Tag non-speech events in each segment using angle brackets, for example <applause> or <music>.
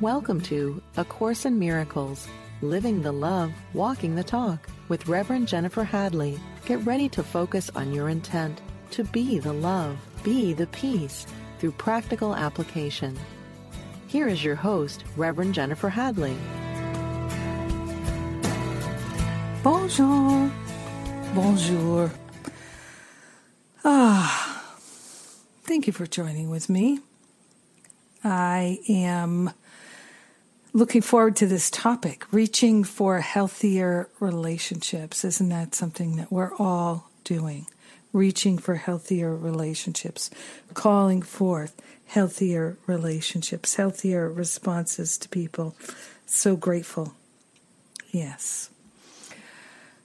Welcome to A Course in Miracles Living the Love, Walking the Talk with Reverend Jennifer Hadley. Get ready to focus on your intent to be the love, be the peace through practical application. Here is your host, Reverend Jennifer Hadley. Bonjour. Bonjour. Ah, thank you for joining with me. I am looking forward to this topic reaching for healthier relationships. Isn't that something that we're all doing? Reaching for healthier relationships, calling forth healthier relationships, healthier responses to people. So grateful. Yes.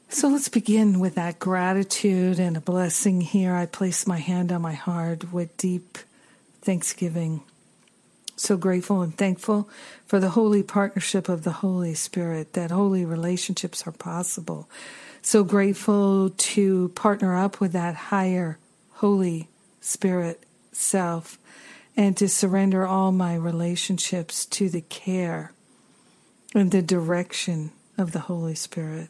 So let's begin with that gratitude and a blessing here. I place my hand on my heart with deep thanksgiving so grateful and thankful for the holy partnership of the Holy Spirit, that holy relationships are possible. So grateful to partner up with that higher Holy Spirit self and to surrender all my relationships to the care and the direction of the Holy Spirit.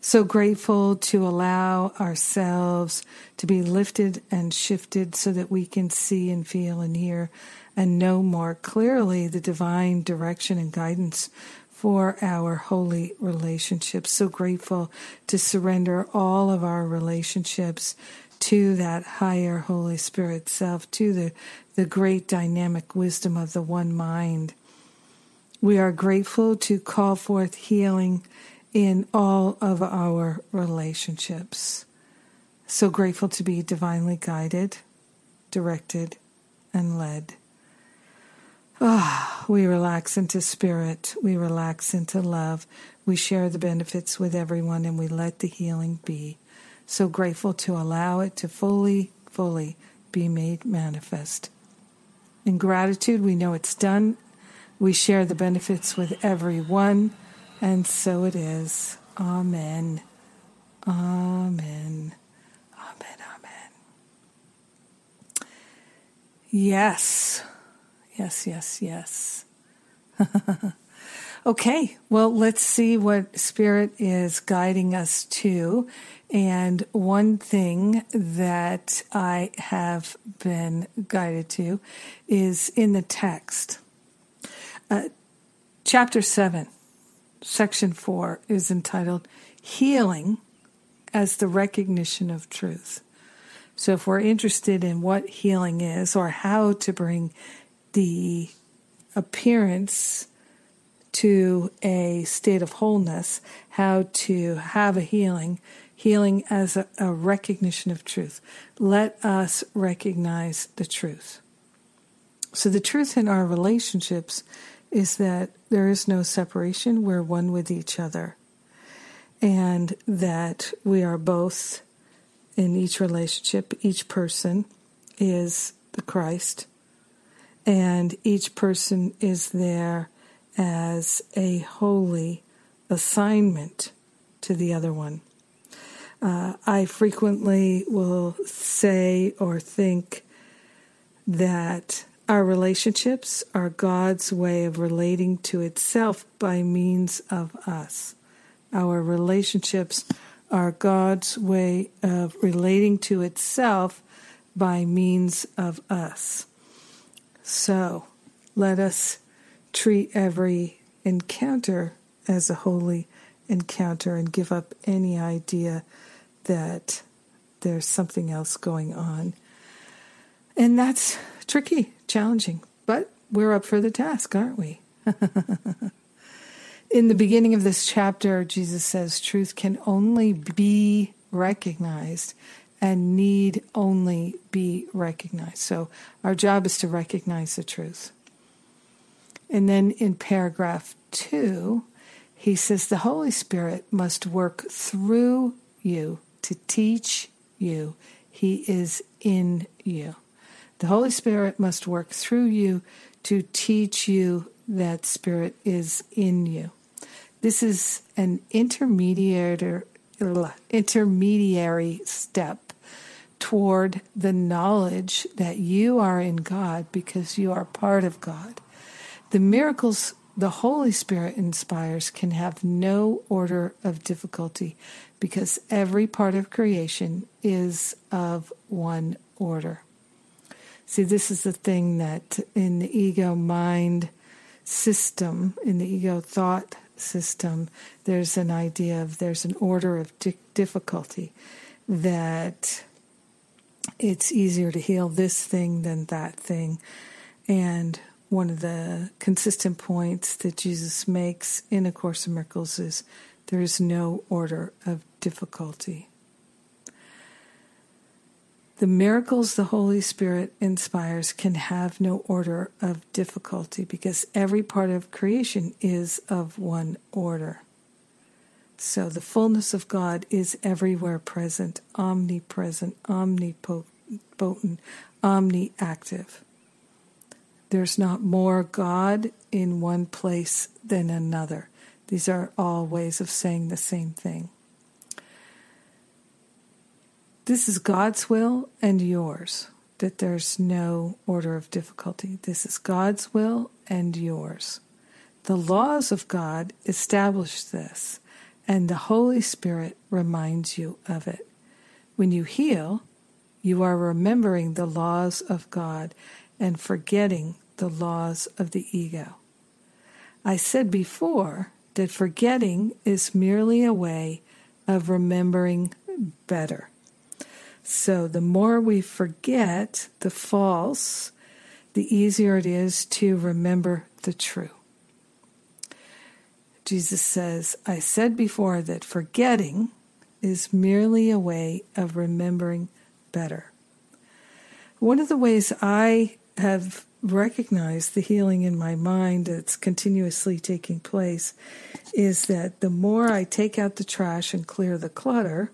So grateful to allow ourselves to be lifted and shifted so that we can see and feel and hear and know more clearly the divine direction and guidance for our holy relationships. So grateful to surrender all of our relationships to that higher Holy Spirit self, to the, the great dynamic wisdom of the one mind. We are grateful to call forth healing in all of our relationships. So grateful to be divinely guided, directed, and led. Ah, oh, we relax into spirit. We relax into love. We share the benefits with everyone and we let the healing be. So grateful to allow it to fully, fully be made manifest. In gratitude, we know it's done. We share the benefits with everyone. And so it is. Amen. Amen. Amen. Amen. Yes. Yes, yes, yes. <laughs> okay, well, let's see what Spirit is guiding us to. And one thing that I have been guided to is in the text. Uh, chapter 7, section 4 is entitled Healing as the Recognition of Truth. So, if we're interested in what healing is or how to bring the appearance to a state of wholeness, how to have a healing, healing as a, a, recognition of truth. Let us recognize the truth. So, the truth in our relationships is that there is no separation, we're one with each other, and that we are both in each relationship, each person is the Christ and each person is there as a holy assignment to the other one. Uh, I frequently will say or think that our relationships are God's way of relating to itself by means of us. Our relationships are God's way of relating to itself by means of us. So let us treat every encounter as a holy encounter and give up any idea that there's something else going on. And that's tricky, challenging, but we're up for the task, aren't we? <laughs> In the beginning of this chapter, Jesus says truth can only be recognized and need only be recognized. So our job is to recognize the truth. And then in paragraph two, he says the Holy Spirit must work through you to teach you. He is in you. The Holy Spirit must work through you to teach you that Spirit is in you. This is an intermediary, intermediary step toward the knowledge that you are in God because you are part of God. The miracles the Holy Spirit inspires can have no order of difficulty because every part of creation is of one order. See, this is the thing that in the ego mind system, in the ego thought system, there's an idea of there's an order of di- difficulty that it's easier to heal this thing than that thing. And one of the consistent points that Jesus makes in A Course in Miracles is there is no order of difficulty. The miracles the Holy Spirit inspires can have no order of difficulty because every part of creation is of one order. So the fullness of God is everywhere present, omnipresent, omnipotent, omniactive. There's not more God in one place than another. These are all ways of saying the same thing. This is God's will and yours, that there's no order of difficulty. This is God's will and yours. The laws of God establish this, and the Holy Spirit reminds you of it. When you heal, you are remembering the laws of God and forgetting the laws of the ego. I said before that forgetting is merely a way of remembering better. So the more we forget the false, the easier it is to remember the true. Jesus says, I said before that forgetting is merely a way of remembering better. One of the ways I have recognized the healing in my mind that's continuously taking place is that the more I take out the trash and clear the clutter,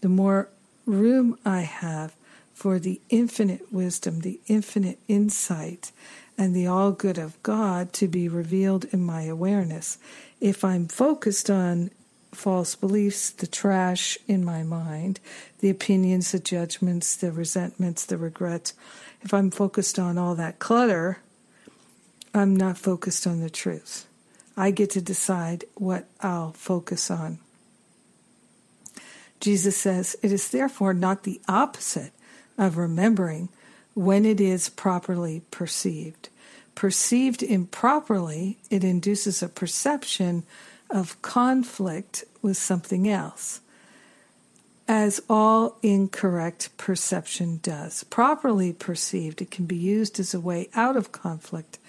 the more room I have for the infinite wisdom, the infinite insight, and the all good of God to be revealed in my awareness. If I'm focused on false beliefs, the trash in my mind, the opinions, the judgments, the resentments, the regrets, if I'm focused on all that clutter, I'm not focused on the truth. I get to decide what I'll focus on. Jesus says, It is therefore not the opposite of remembering when it is properly perceived. Perceived improperly, it induces a perception of conflict with something else, as all incorrect perception does. Properly perceived, it can be used as a way out of conflict,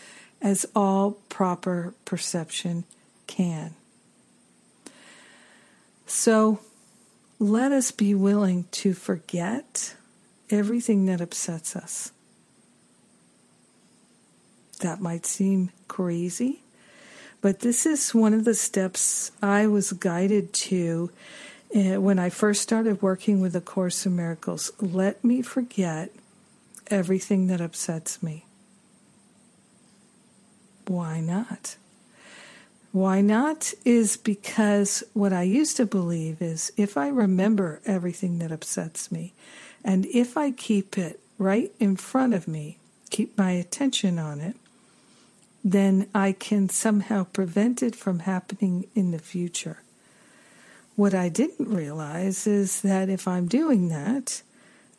as all proper perception can. So, let us be willing to forget everything that upsets us. That might seem crazy, but this is one of the steps I was guided to uh, when I first started working with A Course in Miracles. Let me forget everything that upsets me. Why not? Why not is because what I used to believe is if I remember everything that upsets me, and if I keep it right in front of me, keep my attention on it, then I can somehow prevent it from happening in the future. What I didn't realize is that if I'm doing that,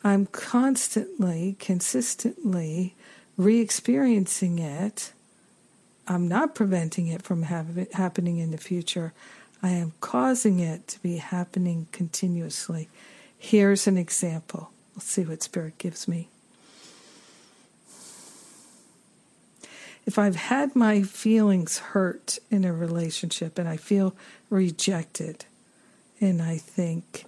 I'm constantly, consistently re experiencing it I'm not preventing it from have, happening in the future. I am causing it to be happening continuously. Here's an example. Let's see what Spirit gives me. If I've had my feelings hurt in a relationship and I feel rejected, and I think,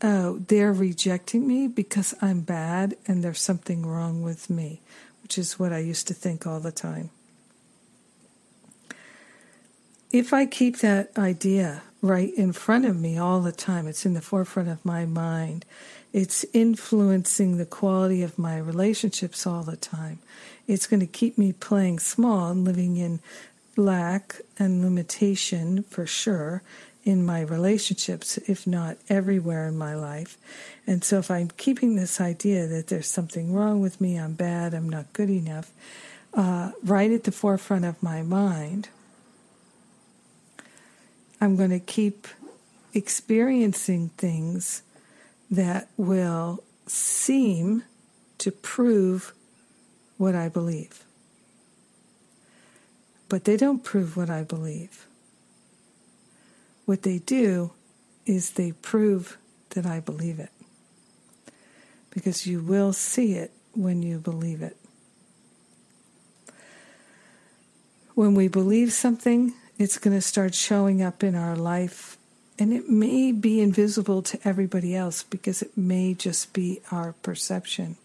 oh, they're rejecting me because I'm bad and there's something wrong with me, which is what I used to think all the time if I keep that idea right in front of me all the time, it's in the forefront of my mind, it's influencing the quality of my relationships all the time. It's going to keep me playing small and living in lack and limitation for sure in my relationships, if not everywhere in my life. And so, if I'm keeping this idea that there's something wrong with me, I'm bad, I'm not good enough, uh, right at the forefront of my mind, I'm going to keep experiencing things that will seem to prove what I believe. But they don't prove what I believe. What they do is they prove that I believe it. Because you will see it when you believe it. When we believe something, it's going to start showing up in our life. And it may be invisible to everybody else because it may just be our perception.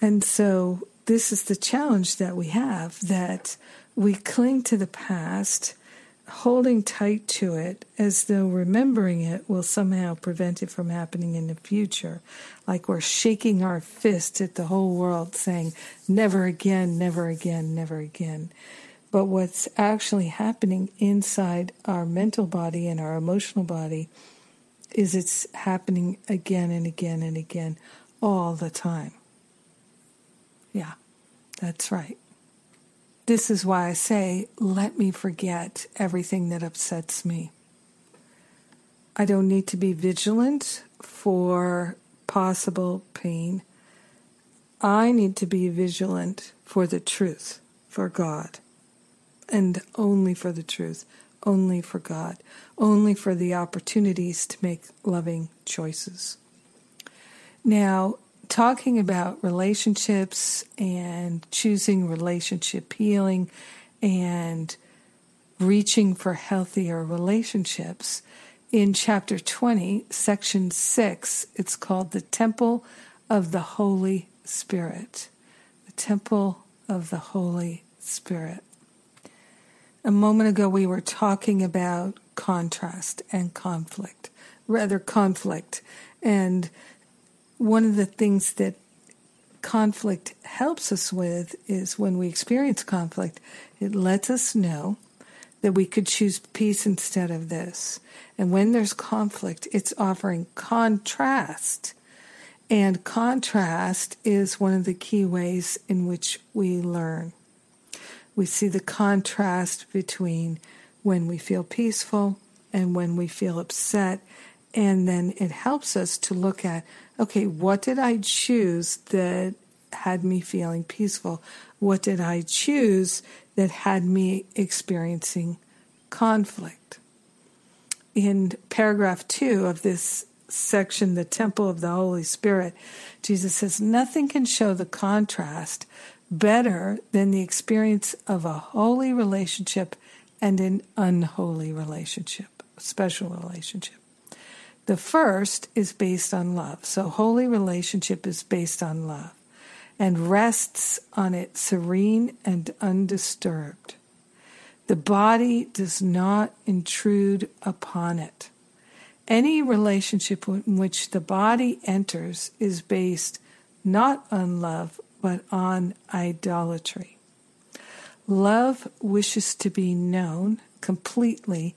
And so, this is the challenge that we have that we cling to the past holding tight to it as though remembering it will somehow prevent it from happening in the future. Like we're shaking our fist at the whole world saying, never again, never again, never again. But what's actually happening inside our mental body and our emotional body is it's happening again and again and again all the time. Yeah, that's right. This is why I say, let me forget everything that upsets me. I don't need to be vigilant for possible pain. I need to be vigilant for the truth, for God, and only for the truth, only for God, only for the opportunities to make loving choices. Now, talking about relationships and choosing relationship healing and reaching for healthier relationships. In chapter 20, section 6, it's called the Temple of the Holy Spirit. The Temple of the Holy Spirit. A moment ago, we were talking about contrast and conflict, rather, conflict. And one of the things that conflict helps us with is when we experience conflict, it lets us know that we could choose peace instead of this. And when there's conflict, it's offering contrast. And contrast is one of the key ways in which we learn. We see the contrast between when we feel peaceful and when we feel upset. And then it helps us to look at okay, what did I choose that had me feeling peaceful? What did I choose that had me experiencing conflict? In paragraph two of this section, The Temple of the Holy Spirit, Jesus says, Nothing can show the contrast better than the experience of a holy relationship and an unholy relationship, special relationship. The first is based on love. So, holy relationship is based on love and rests on it serene and undisturbed. The body does not intrude upon it. Any relationship in which the body enters is based not on love, but on idolatry. Love wishes to be known, completely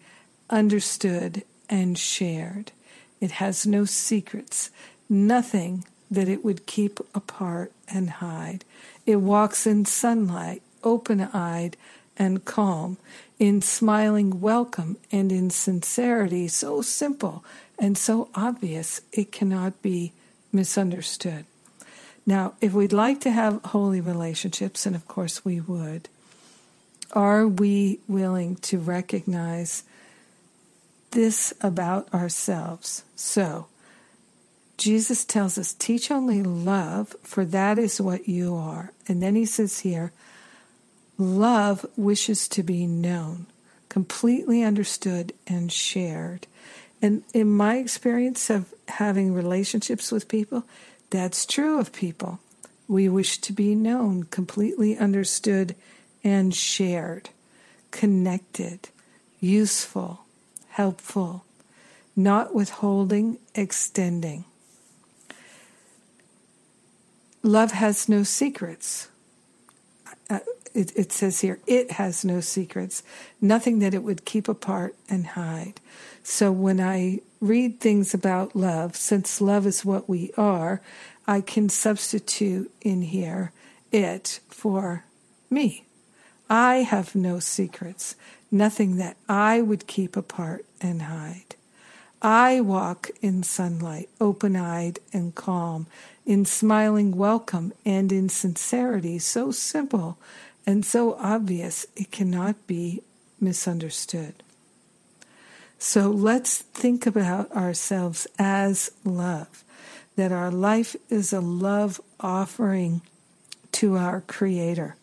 understood, and shared. It has no secrets, nothing that it would keep apart and hide. It walks in sunlight, open eyed and calm, in smiling welcome and in sincerity so simple and so obvious it cannot be misunderstood. Now, if we'd like to have holy relationships, and of course we would, are we willing to recognize this about ourselves. So, Jesus tells us, teach only love, for that is what you are. And then he says here, love wishes to be known, completely understood, and shared. And in my experience of having relationships with people, that's true of people. We wish to be known, completely understood, and shared, connected, useful, helpful, not withholding, extending. Love has no secrets. Uh, It, it, says here, it has no secrets, nothing that it would keep apart and hide. So when I read things about love, since love is what we are, I can substitute in here it for me. I have no secrets, nothing that I would keep apart and hide. I walk in sunlight, open eyed and calm, in smiling welcome and in sincerity so simple and so obvious it cannot be misunderstood. So let's think about ourselves as love, that our life is a love offering to our Creator.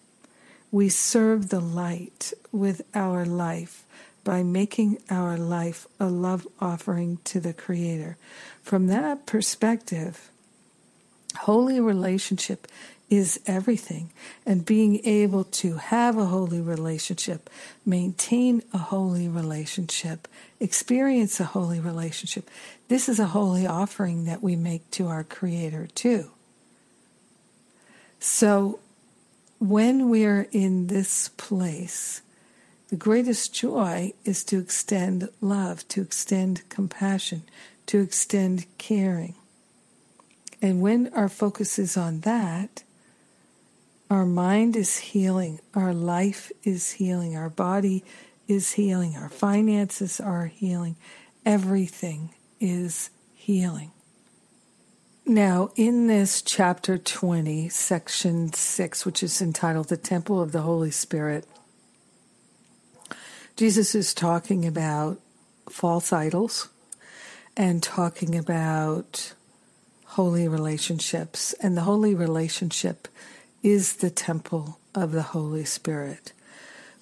We serve the light with our life by making our life a love offering to the Creator. From that perspective, holy relationship is everything. And being able to have a holy relationship, maintain a holy relationship, experience a holy relationship, this is a holy offering that we make to our Creator too. So when we're in this place, the greatest joy is to extend love, to extend compassion, to extend caring. And when our focus is on that, our mind is healing, our life is healing, our body is healing, our finances are healing, everything is healing. Now, in this chapter 20, section 6, which is entitled The Temple of the Holy Spirit, Jesus is talking about false idols and talking about holy relationships. And the holy relationship is the temple of the Holy Spirit.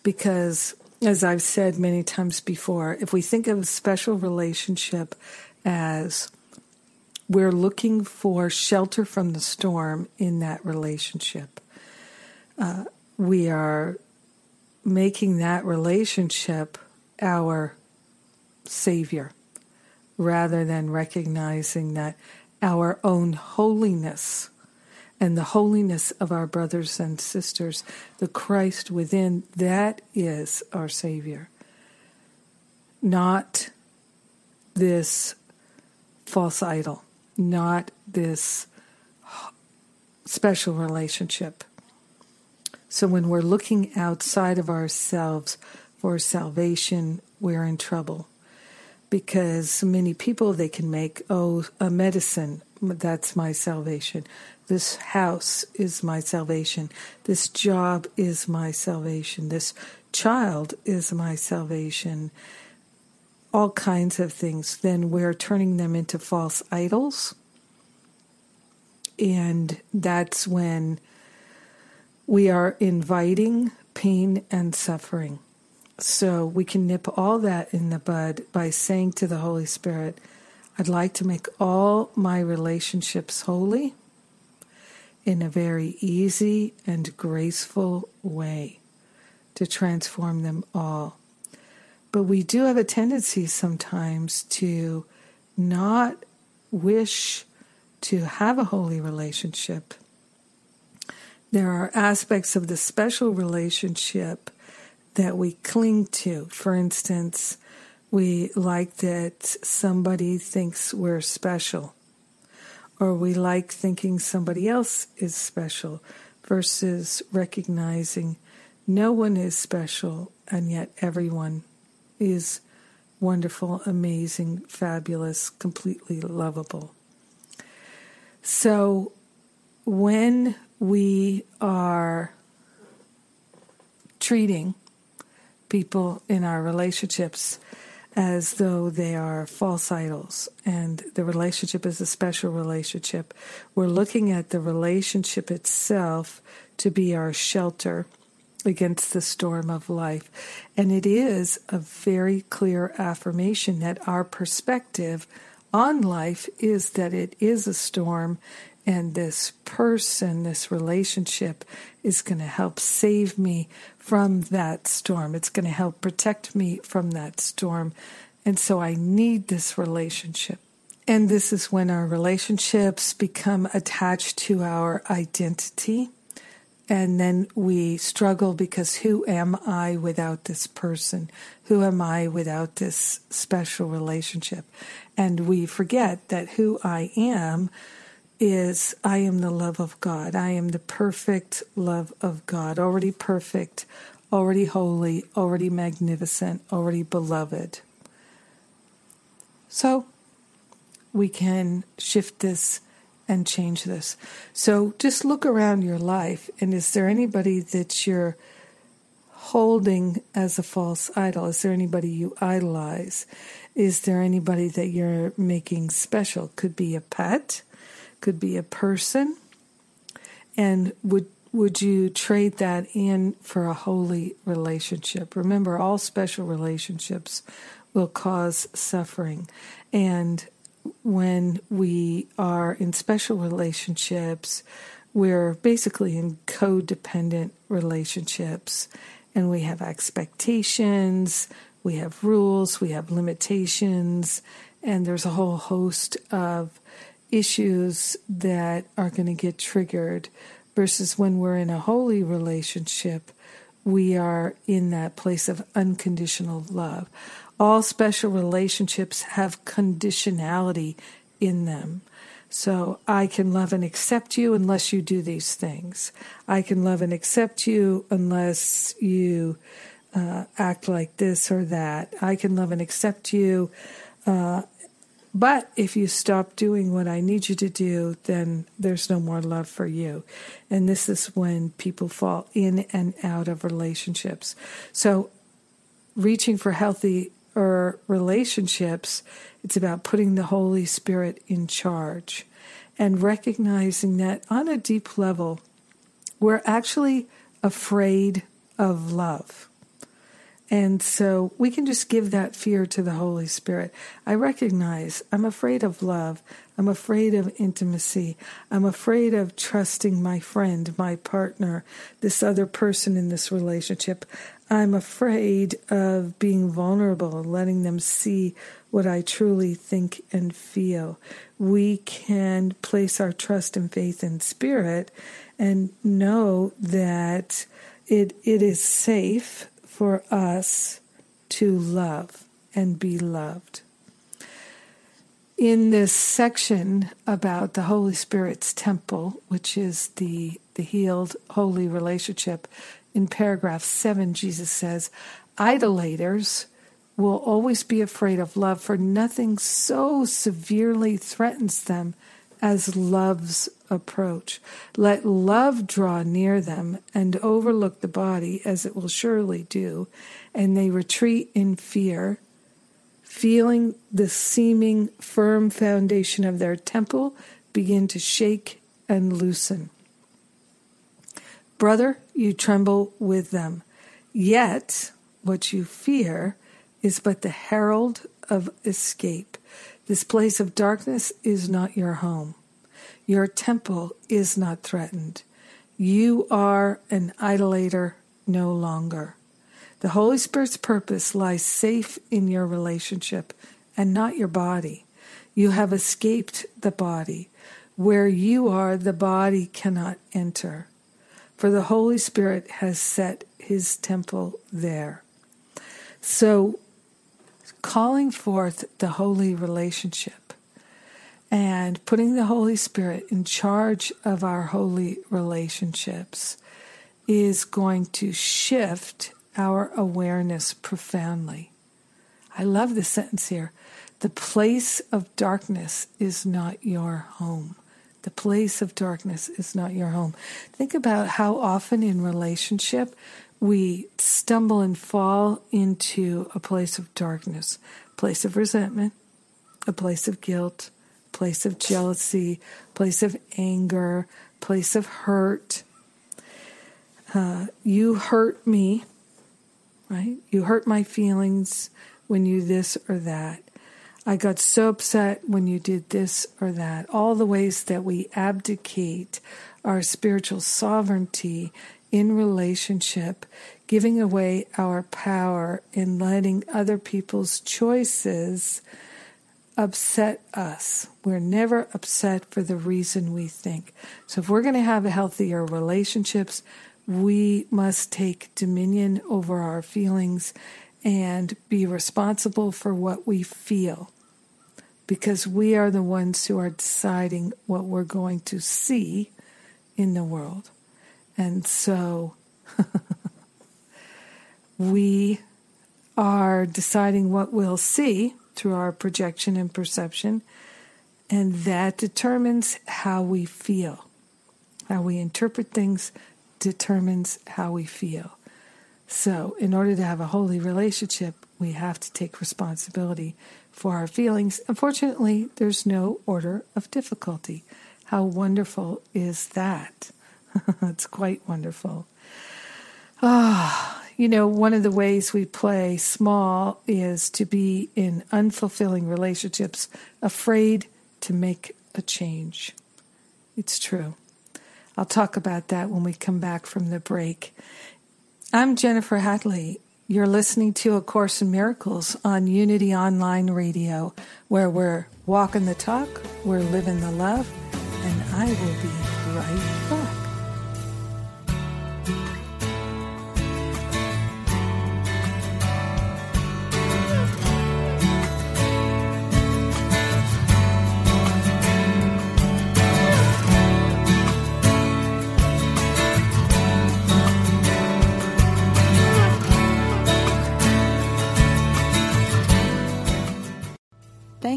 Because, as I've said many times before, if we think of a special relationship as we're looking for shelter from the storm in that relationship, uh, we are making that relationship our Savior rather than recognizing that our own holiness and the holiness of our brothers and sisters, the Christ within, that is our Savior. Not this false idol, not this special relationship. So when we're looking outside of ourselves for salvation, we're in trouble. Because many people, they can make, oh, a medicine, that's my salvation. This house is my salvation. This job is my salvation. This child is my salvation. All kinds of things. Then we're turning them into false idols. And that's when we are inviting pain and suffering. So we can nip all that in the bud by saying to the Holy Spirit, I'd like to make all my relationships holy in a very easy and graceful way to transform them all. But we do have a tendency sometimes to not wish to have a holy relationship. There are aspects of the special relationship that we cling to. For instance, we like that somebody thinks we're special or we like thinking somebody else is special versus recognizing no one is special and yet everyone is wonderful, amazing, fabulous, completely lovable. So when we are treating people in our relationships as though they are false idols and the relationship is a special relationship. We're looking at the relationship itself to be our shelter against the storm of life. And it is a very clear affirmation that our perspective on life is that it is a storm and this person, this relationship is going to help save me from that storm. It's going to help protect me from that storm. And so I need this relationship. And this is when our relationships become attached to our identity. And then we struggle because who am I without this person? Who am I without this special relationship? And we forget that who I am is I am the love of God. I am the perfect love of God, already perfect, already holy, already magnificent, already beloved. So we can shift this and change this. So just look around your life and is there anybody that you're holding as a false idol? Is there anybody you idolize? Is there anybody that you're making special? Could be a pet, could be a person. And would would you trade that in for a holy relationship? Remember, all special relationships will cause suffering. And when we are in special relationships, we're basically in codependent relationships and we have expectations, we have rules, we have limitations, and there's a whole host of issues that are going to get triggered. Versus when we're in a holy relationship, we are in that place of unconditional love. All special relationships have conditionality in them. So I can love and accept you unless you do these things. I can love and accept you unless you uh, act like this or that. I can love and accept you. Uh, but if you stop doing what I need you to do, then there's no more love for you. And this is when people fall in and out of relationships. So, reaching for healthy or relationships, it's about putting the Holy Spirit in charge and recognizing that on a deep level, we're actually afraid of love. And so we can just give that fear to the Holy Spirit. I recognize I'm afraid of love. I'm afraid of intimacy. I'm afraid of trusting my friend, my partner, this other person in this relationship. I'm afraid of being vulnerable and letting them see what I truly think and feel. We can place our trust and faith in spirit and know that it it is safe for us to love and be loved. In this section about the Holy Spirit's temple, which is the, the healed holy relationship, in paragraph 7, Jesus says, Idolaters will always be afraid of love, for nothing so severely threatens them as love's approach. Let love draw near them and overlook the body, as it will surely do, and they retreat in fear, feeling the seeming firm foundation of their temple begin to shake and loosen. Brother, you tremble with them. Yet, what you fear is but the herald of escape. This place of darkness is not your home. Your temple is not threatened. You are an idolater no longer. The Holy Spirit's purpose lies safe in your relationship and not your body. You have escaped the body. Where you are, the body cannot enter. For the Holy Spirit has set his temple there. So, calling forth the holy relationship and putting the Holy Spirit in charge of our holy relationships is going to shift our awareness profoundly. I love this sentence here. The place of darkness is not your home. The place of darkness is not your home. Think about how often in relationship we stumble and fall into a place of darkness, place of resentment, a place of guilt, place of jealousy, place of anger, place of hurt. Uh, you hurt me, right? You hurt my feelings when you this or that. I got so upset when you did this or that. All the ways that we abdicate our spiritual sovereignty in relationship, giving away our power in letting other people's choices upset us. We're never upset for the reason we think. So if we're going to have healthier relationships, we must take dominion over our feelings and be responsible for what we feel. because we are the ones who are deciding what we're going to see in the world. And so <laughs> we are deciding what we'll see through our projection and perception, and that determines how we feel. How we interpret things determines how we feel. So, in order to have a holy relationship, we have to take responsibility for our feelings. Unfortunately, there's no order of difficulty. How wonderful is that? <laughs> it's quite wonderful. Ah, oh, you know, one of the ways we play small is to be in unfulfilling relationships, afraid to make a change. It's true. I'll talk about that when we come back from the break. I'm Jennifer Hadley. You're listening to A Course in Miracles on Unity Online Radio, where we're walking the talk, we're living the love, and I will be right back.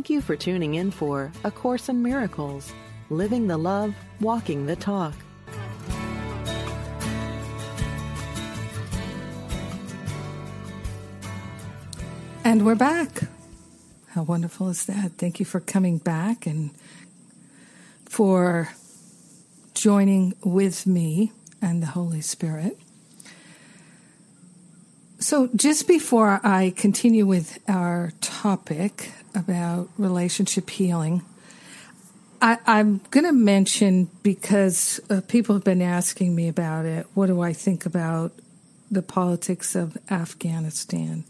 Thank you for tuning in for A Course in Miracles Living the Love, Walking the Talk. And we're back. How wonderful is that? Thank you for coming back and for joining with me and the Holy Spirit. So, just before I continue with our topic, about relationship healing. I, am going to mention because uh, people have been asking me about it. What do I think about the politics of Afghanistan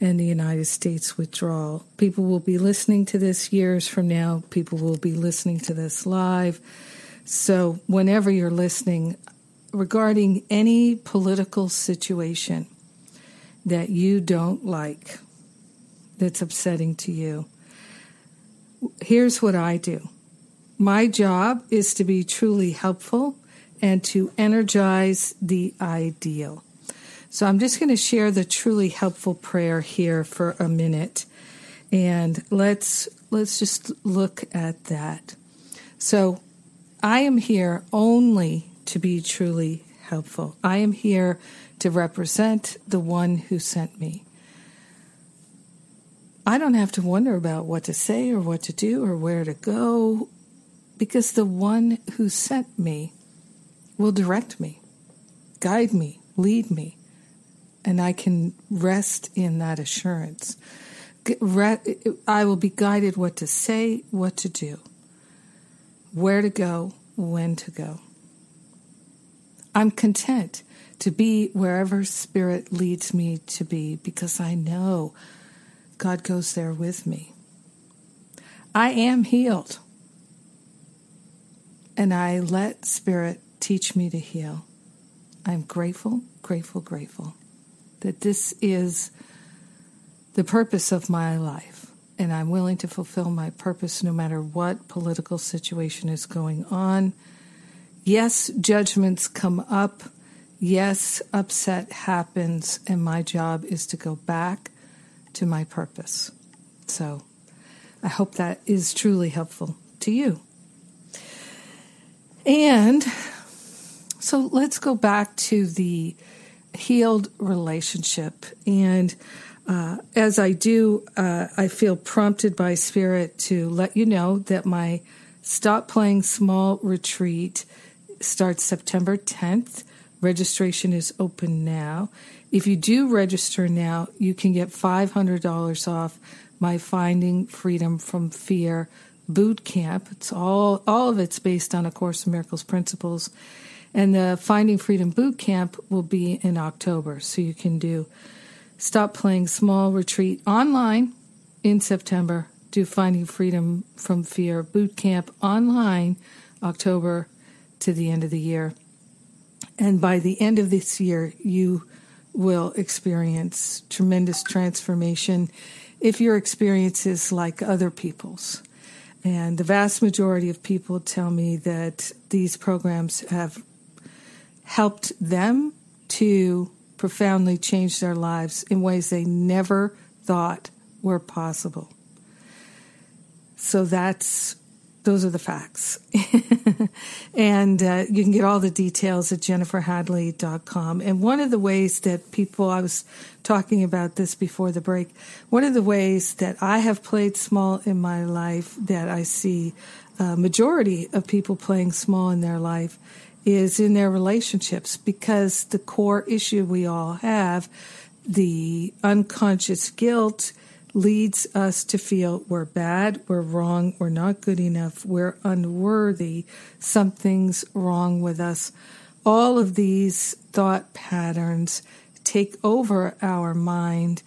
and the United States withdrawal? People will be listening to this years from now. People will be listening to this live. So, whenever you're listening, regarding any political situation that you don't like, that's upsetting to you. Here's what I do my job is to be truly helpful and to energize the ideal. So I'm just going to share the truly helpful prayer here for a minute and let's let's just look at that. So I am here only to be truly helpful. I am here to represent the one who sent me. I don't have to wonder about what to say or what to do or where to go because the one who sent me will direct me, guide me, lead me, and I can rest in that assurance. I will be guided what to say, what to do, where to go, when to go. I'm content to be wherever Spirit leads me to be because I know God goes there with me. I am healed. And I let Spirit teach me to heal. I'm grateful, grateful, grateful that this is the purpose of my life. And I'm willing to fulfill my purpose no matter what political situation is going on. Yes, judgments come up. Yes, upset happens. And my job is to go back to my purpose. So I hope that is truly helpful to you. And so let's go back to the healed relationship. And uh, as I do, uh, I feel prompted by Spirit to let you know that my Stop Playing Small retreat starts September 10th. Registration is open now. If you do register now, you can get $500 off my Finding Freedom from Fear boot camp. It's all all of it's based on a Course in Miracles principles. And the Finding Freedom boot camp will be in October. So you can do Stop Playing Small retreat online in September. Do Finding Freedom from Fear boot camp online October to the end of the year. And by the end of this year, you will experience tremendous transformation if your experience is like other people's. And the vast majority of people tell me that these programs have helped them to profoundly change their lives in ways they never thought were possible. So that's those are the facts. <laughs> and uh, you can get all the details at jenniferhadley.com. And one of the ways that people, I was talking about this before the break, one of the ways that I have played small in my life that I see a majority of people playing small in their life is in their relationships because the core issue we all have, the unconscious guilt, leads us to feel we're bad, we're wrong, we're not good enough, we're unworthy, something's wrong with us. All of these thought patterns take over our mind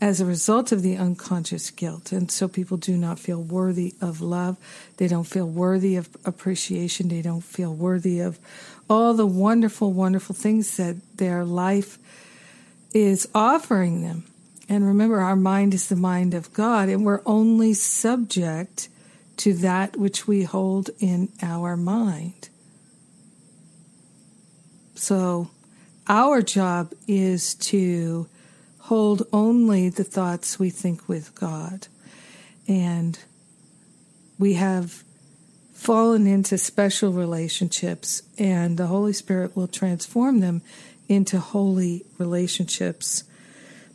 as a result of the unconscious guilt. And so people do not feel worthy of love. They don't feel worthy of appreciation. They don't feel worthy of all the wonderful, wonderful things that their life is offering them. And remember, our mind is the mind of God, and we're only subject to that which we hold in our mind. So, our job is to hold only the thoughts we think with God. And we have fallen into special relationships, and the Holy Spirit will transform them into holy relationships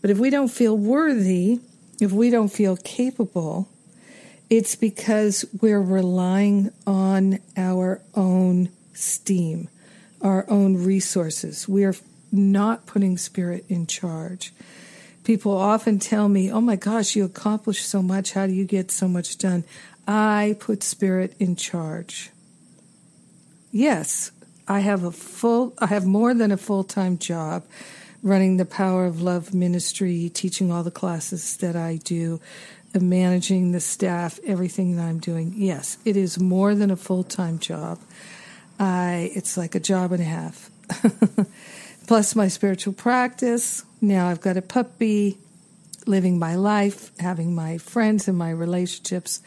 but if we don't feel worthy, if we don't feel capable, it's because we're relying on our own steam, our own resources. We are not putting spirit in charge. People often tell me, Oh my gosh, you accomplish so much. How do you get so much done? I put spirit in charge. Yes, I have a full, I have more than a full time job running the Power of Love ministry, teaching all the classes that I do, managing the staff, everything that I'm doing. Yes, it is more than a full time job. I it's like a job and a half. <laughs> Plus my spiritual practice. Now I've got a puppy, living my life, having my friends and my relationships.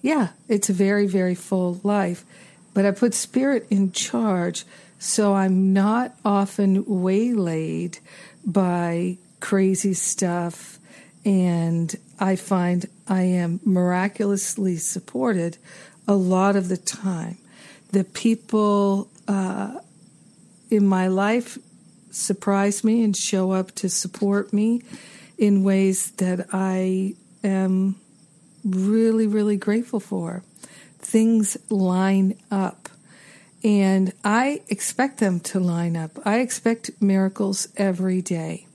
Yeah, it's a very, very full life. But I put spirit in charge so I'm not often waylaid by crazy stuff, and I find I am miraculously supported a lot of the time. The people uh, in my life surprise me and show up to support me in ways that I am really, really grateful for. Things line up. And I expect them to line up. I expect miracles every day.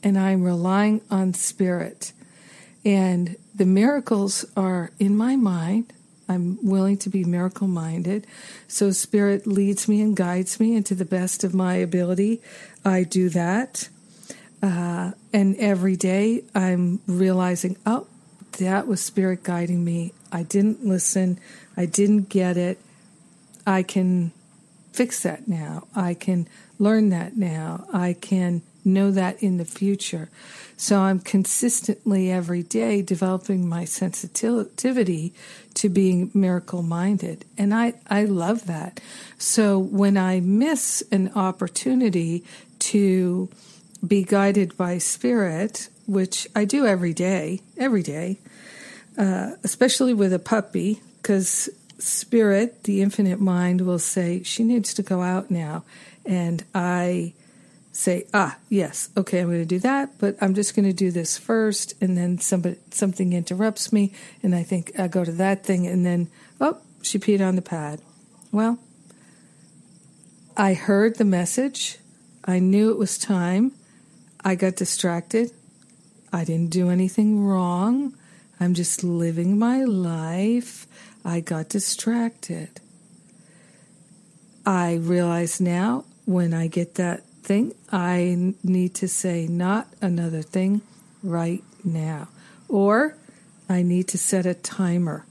And I'm relying on spirit. And the miracles are in my mind. I'm willing to be miracle minded. So spirit leads me and guides me, and to the best of my ability, I do that. Uh, and every day I'm realizing, oh, that was spirit guiding me. I didn't listen. I didn't get it. I can fix that now. I can learn that now. I can know that in the future. So I'm consistently every day developing my sensitivity to being miracle minded. And I, I love that. So when I miss an opportunity to be guided by spirit, which I do every day, every day, uh, especially with a puppy, because spirit, the infinite mind, will say, She needs to go out now. And I say, Ah, yes, okay, I'm going to do that, but I'm just going to do this first. And then somebody, something interrupts me, and I think I go to that thing, and then, oh, she peed on the pad. Well, I heard the message. I knew it was time. I got distracted. I didn't do anything wrong. I'm just living my life. I got distracted. I realize now when I get that thing, I need to say not another thing right now. Or I need to set a timer.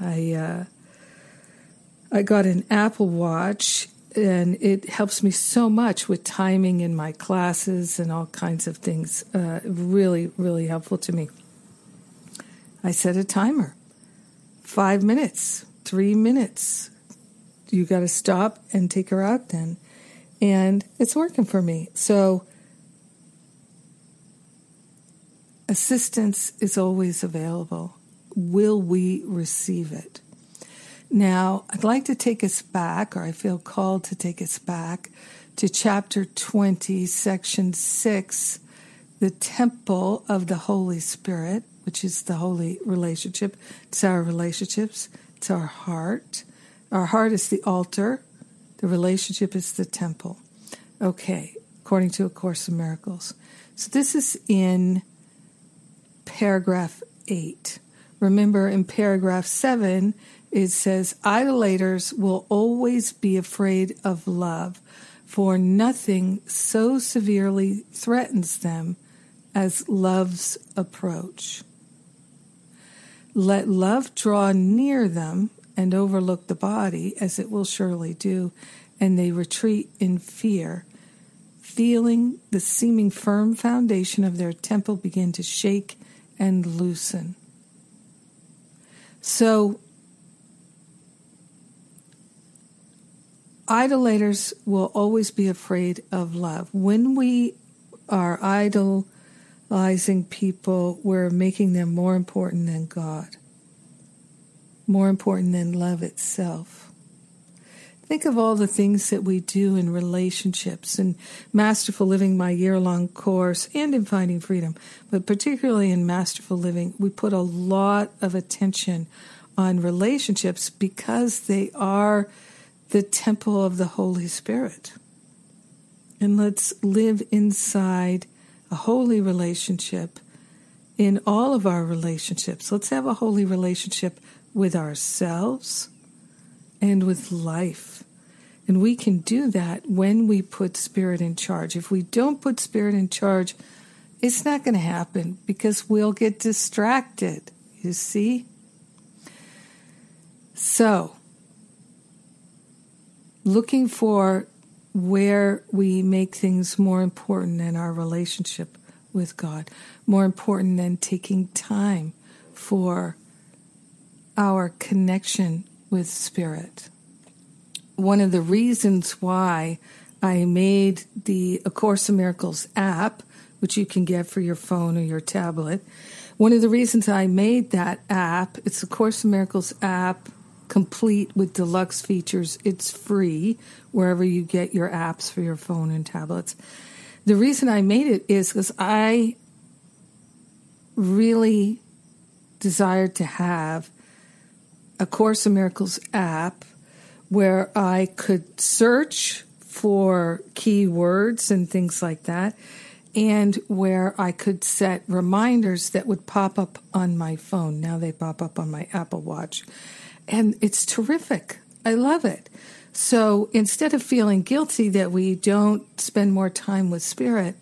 I uh, I got an Apple Watch and it helps me so much with timing in my classes and all kinds of things. Uh, really, really helpful to me. I set a timer five minutes, three minutes. You got to stop and take her out then. And it's working for me. So, assistance is always available. Will we receive it? Now, I'd like to take us back, or I feel called to take us back to chapter 20, section 6, the temple of the Holy Spirit, which is the holy relationship. It's our relationships, it's our heart. Our heart is the altar, the relationship is the temple. Okay, according to A Course in Miracles. So this is in paragraph 8. Remember, in paragraph 7, it says, Idolaters will always be afraid of love, for nothing so severely threatens them as love's approach. Let love draw near them and overlook the body, as it will surely do, and they retreat in fear, feeling the seeming firm foundation of their temple begin to shake and loosen. So, idolaters will always be afraid of love. When we are idolizing people, we're making them more important than God, more important than love itself. Think of all the things that we do in relationships and Masterful Living, my year long course, and in Finding Freedom, but particularly in Masterful Living, we put a lot of attention on relationships because they are the temple of the Holy Spirit. And let's live inside a holy relationship in all of our relationships. Let's have a holy relationship with ourselves and with life. And we can do that when we put Spirit in charge. If we don't put Spirit in charge, it's not going to happen because we'll get distracted. You see? So, looking for where we make things more important than our relationship with God, more important than taking time for our connection with Spirit. One of the reasons why I made the A Course in Miracles app, which you can get for your phone or your tablet, one of the reasons I made that app, it's a Course in Miracles app complete with deluxe features. It's free wherever you get your apps for your phone and tablets. The reason I made it is because I really desired to have a Course in Miracles app where I could search for keywords and things like that, and where I could set reminders that would pop up on my phone. Now they pop up on my Apple Watch and it's terrific. I love it. So instead of feeling guilty that we don't spend more time with spirit,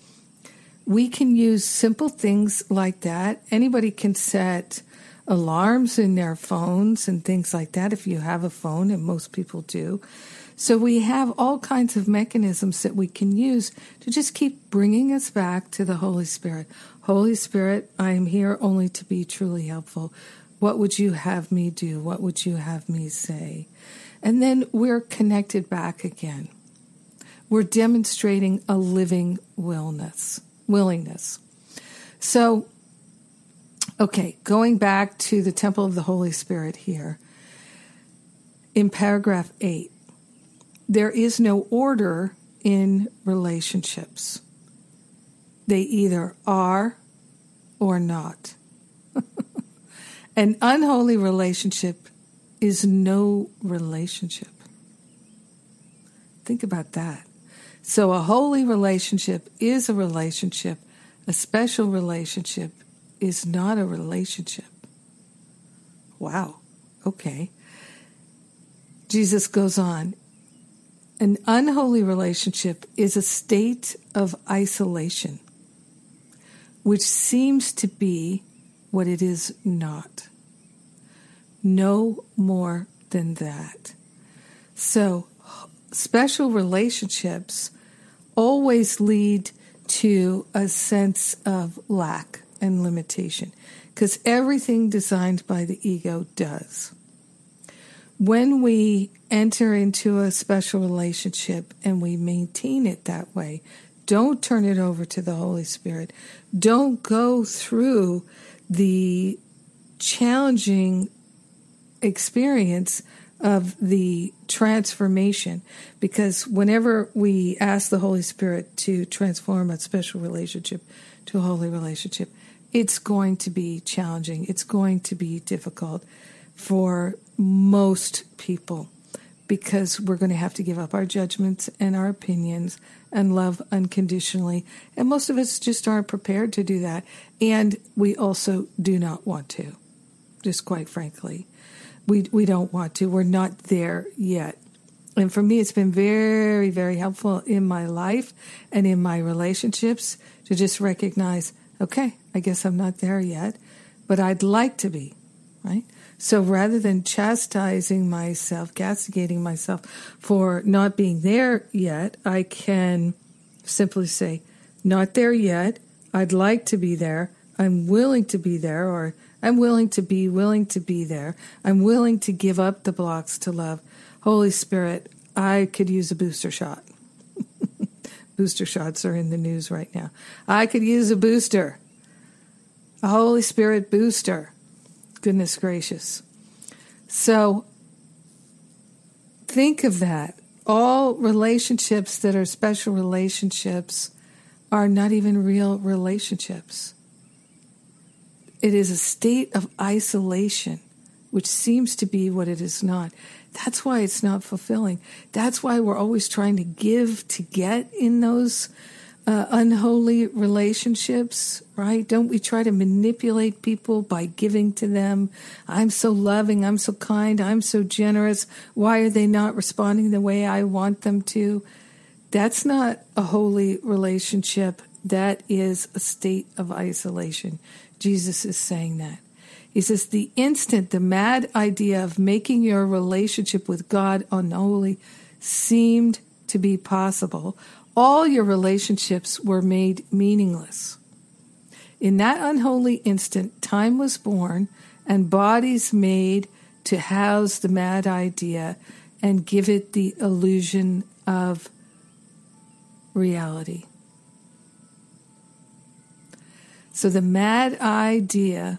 we can use simple things like that. Anybody can set alarms in their phones and things like that if you have a phone, and most people do. So we have all kinds of mechanisms that we can use to just keep bringing us back to the Holy Spirit. Holy Spirit, I am here only to be truly helpful. What would you have me do? What would you have me say? And then we're connected back again. We're demonstrating a living willness, willingness. So, okay, going back to the temple of the Holy Spirit here, in paragraph 8, there is no order in relationships. They either are or not. <laughs> An unholy relationship is no relationship. Think about that. So, a holy relationship is a relationship, a special relationship is not a relationship. Wow. Okay. Jesus goes on. An unholy relationship is a state of isolation, which seems to be what it is not. No more than that. So, special relationships always lead to a sense of lack and limitation because everything designed by the ego does. When we enter into a special relationship and we maintain it that way, don't turn it over to the Holy Spirit. Don't go through the challenging experience of the transformation because whenever we ask the Holy Spirit to transform a special relationship to a holy relationship, it's going to be challenging. It's going to be difficult for most people because we're going to have to give up our judgments and our opinions and love unconditionally. And most of us just aren't prepared to do that. And we also do not want to, just quite frankly. We, we don't want to. We're not there yet. And for me, it's been very, very helpful in my life and in my relationships to just recognize okay, I guess I'm not there yet, but I'd like to be, right? So rather than chastising myself, castigating myself for not being there yet, I can simply say, not there yet. I'd like to be there. I'm willing to be there, or I'm willing to be willing to be there. I'm willing to give up the blocks to love. Holy Spirit, I could use a booster shot. <laughs> booster shots are in the news right now. I could use a booster, a Holy Spirit booster. Goodness gracious. So think of that. All relationships that are special relationships are not even real relationships. It is a state of isolation, which seems to be what it is not. That's why it's not fulfilling. That's why we're always trying to give to get in those uh, unholy relationships, right? Don't we try to manipulate people by giving to them? I'm so loving, I'm so kind, I'm so generous. Why are they not responding the way I want them to? That's not a holy relationship. That is a state of isolation. Jesus is saying that. He says, the instant the mad idea of making your relationship with God unholy seemed to be possible, all your relationships were made meaningless. In that unholy instant, time was born and bodies made to house the mad idea and give it the illusion of reality. So the mad idea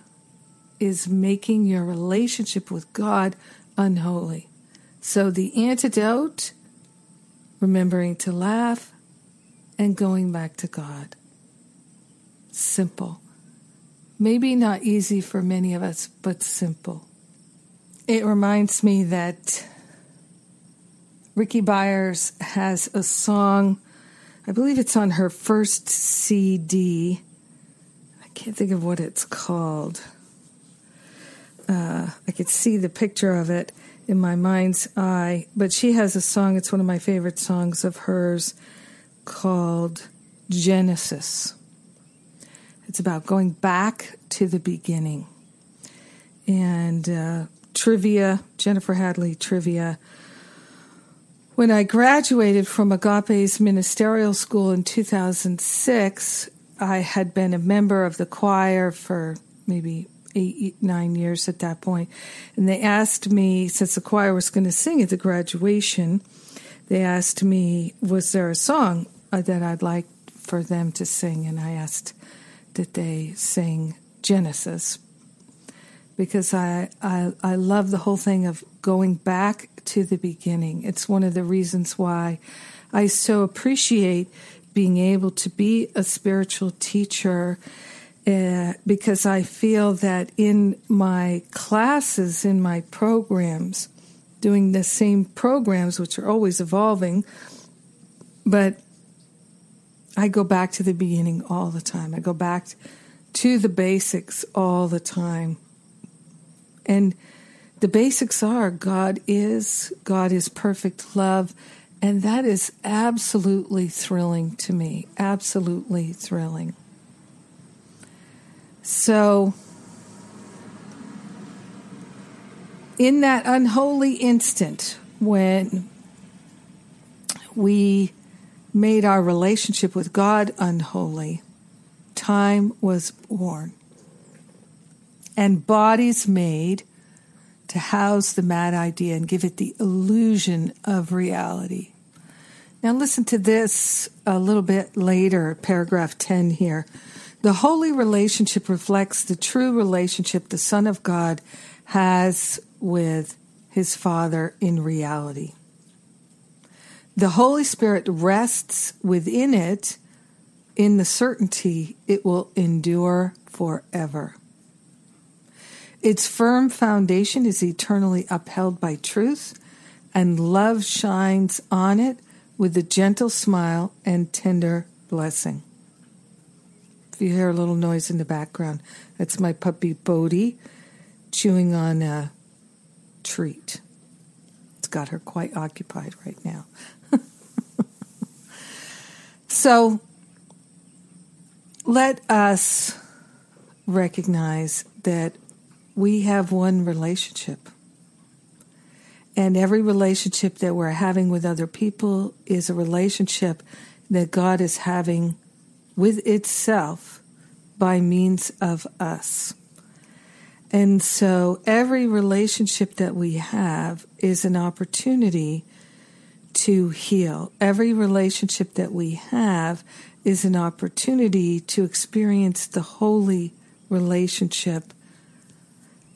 is making your relationship with God unholy. So the antidote, remembering to laugh, and going back to God. Simple. Maybe not easy for many of us, but simple. It reminds me that Rickie Byars has a song, I believe it's on her first CD. I can't think of what it's called. Uh, I could see the picture of it in my mind's eye, but she has a song, it's one of my favorite songs of hers called Genesis. It's about going back to the beginning. And uh, trivia, Jennifer Hadley trivia. When I graduated from Agape's ministerial school in 2006, I had been a member of the choir for maybe eight, nine years at that point. And they asked me, since the choir was going to sing at the graduation, they asked me, was there a song uh, that I'd like for them to sing, and I asked that they sing Genesis because I, I I love the whole thing of going back to the beginning. It's one of the reasons why I so appreciate being able to be a spiritual teacher uh, because I feel that in my classes, in my programs, doing the same programs, which are always evolving, but I go back to the beginning all the time. I go back to the basics all the time. And the basics are God is, God is perfect love. And that is absolutely thrilling to me. Absolutely thrilling. So, in that unholy instant when we made our relationship with God unholy, time was born. and bodies made to house the mad idea and give it the illusion of reality. Now, listen to this a little bit later, paragraph 10 here. The holy relationship reflects the true relationship the Son of God has with his Father in reality. The Holy Spirit rests within it in the certainty it will endure forever. Its firm foundation is eternally upheld by truth, and love shines on it with a gentle smile and tender blessing. If you hear a little noise in the background, that's my puppy Bodie chewing on a treat. It's got her quite occupied right now. So let us recognize that we have one relationship. And every relationship that we're having with other people is a relationship that God is having with itself by means of us. And so every relationship that we have is an opportunity to heal. Every relationship that we have is an opportunity to experience the holy relationship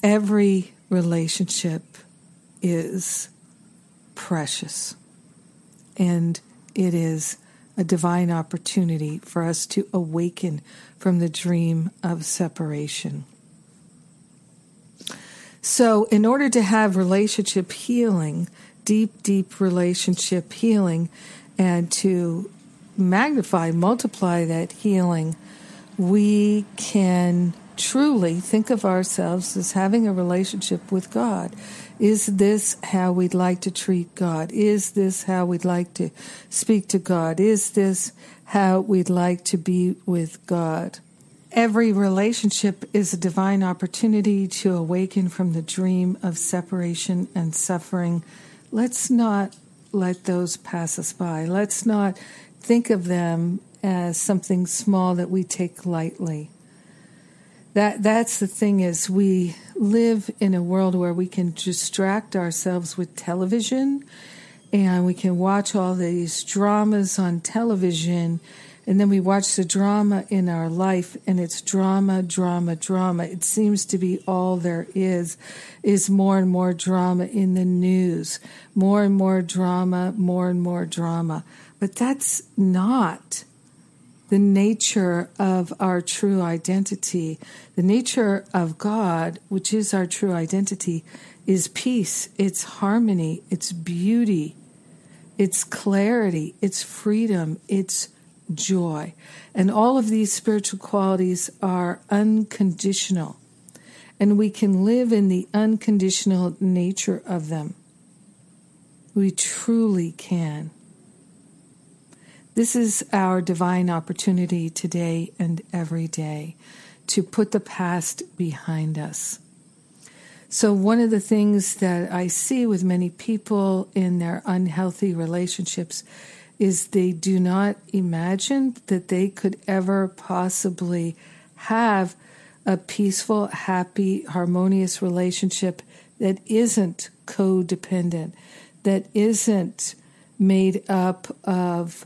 every relationship is precious and it is a divine opportunity for us to awaken from the dream of separation. So, in order to have relationship healing, deep, deep relationship healing, and to magnify, multiply that healing, we can truly think of ourselves as having a relationship with God. Is this how we'd like to treat God? Is this how we'd like to speak to God? Is this how we'd like to be with God? Every relationship is a divine opportunity to awaken from the dream of separation and suffering. Let's not let those pass us by. Let's not think of them as something small that we take lightly that that's the thing is we live in a world where we can distract ourselves with television and we can watch all these dramas on television and then we watch the drama in our life and it's drama drama drama. It seems to be all there is is more and more drama in the news. More and more drama more and more drama. But that's not the nature of our true identity. The nature of God, which is our true identity, is peace, it's harmony, it's beauty, it's clarity, it's freedom, it's joy. And all of these spiritual qualities are unconditional. And we can live in the unconditional nature of them. We truly can. This is our divine opportunity today and every day to put the past behind us. So, one of the things that I see with many people in their unhealthy relationships is they do not imagine that they could ever possibly have a peaceful, happy, harmonious relationship that isn't codependent, that isn't made up of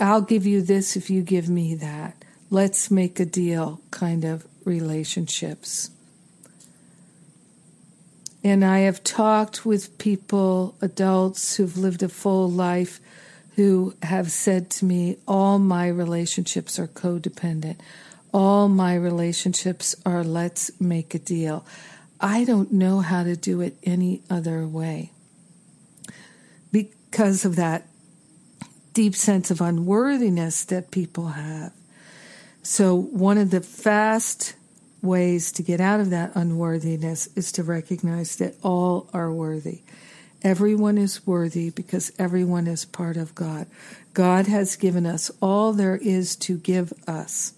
I'll give you this if you give me that. Let's make a deal kind of relationships. And I have talked with people, adults who've lived a full life, who have said to me, All my relationships are codependent. All my relationships are let's make a deal. I don't know how to do it any other way because of that deep sense of unworthiness that people have. So, one of the fast ways to get out of that unworthiness is to recognize that all are worthy. Everyone is worthy because everyone is part of God. God has given us all there is to give us.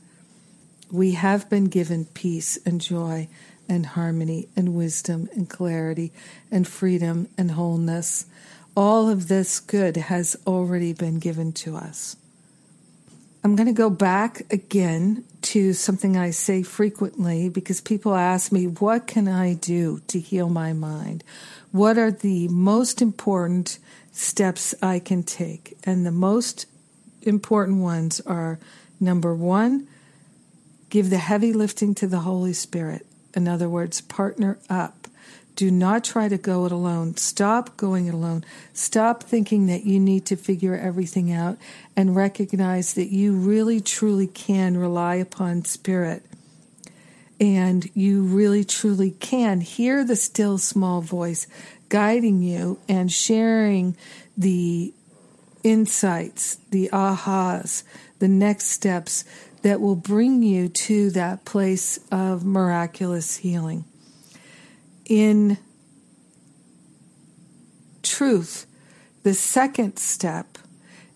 We have been given peace and joy and harmony and wisdom and clarity and freedom and wholeness all of this good has already been given to us. I'm going to go back again to something I say frequently because people ask me, What can I do to heal my mind? What are the most important steps I can take? And the most important ones are number one, give the heavy lifting to the Holy Spirit. In other words, partner up. Do not try to go it alone. Stop going it alone. Stop thinking that you need to figure everything out and recognize that you really truly can rely upon Spirit. And you really truly can hear the still small voice guiding you and sharing the insights, the ahas, the next steps that will bring you to that place of miraculous healing in truth, the second step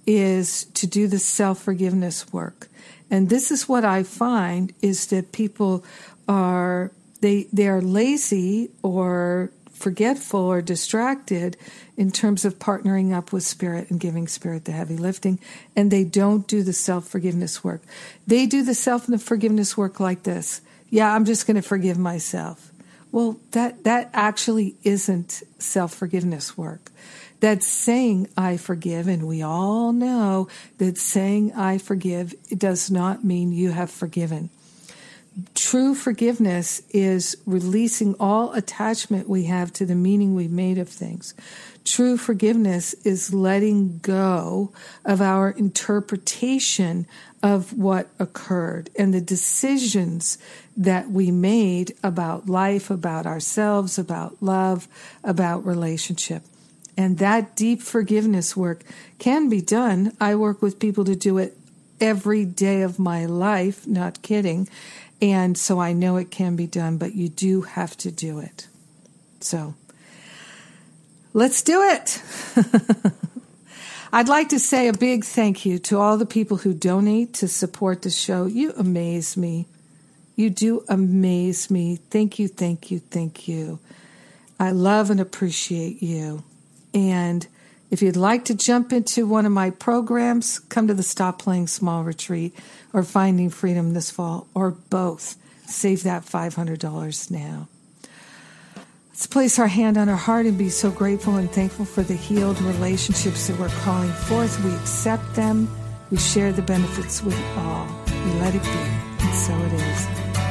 is to do the self forgiveness work. And this is what I find is that people are they they are lazy or forgetful or distracted in terms of partnering up with spirit and giving spirit the heavy lifting and they don't do the self forgiveness work. They do the self forgiveness work like this. Yeah, I'm just going to forgive myself. Well, that, that actually isn't self forgiveness work. That's saying I forgive, and we all know that saying I forgive does not mean you have forgiven. True forgiveness is releasing all attachment we have to the meaning we've made of things. True forgiveness is letting go of our interpretation of what occurred and the decisions that we made about life, about ourselves, about love, about relationship. And that deep forgiveness work can be done. I work with people to do it every day of my life, not kidding. And so I know it can be done, but you do have to do it. So let's do it. <laughs> I'd like to say a big thank you to all the people who donate to support the show. You amaze me. You do amaze me. Thank you, thank you, thank you. I love and appreciate you. And if you'd like to jump into one of my programs, come to the Stop Playing Small retreat or Finding Freedom this fall, or both. Save that $500 now. Let's place our hand on our heart and be so grateful and thankful for the healed relationships that we're calling forth. We accept them. We share the benefits with all. We let it be. And so it is.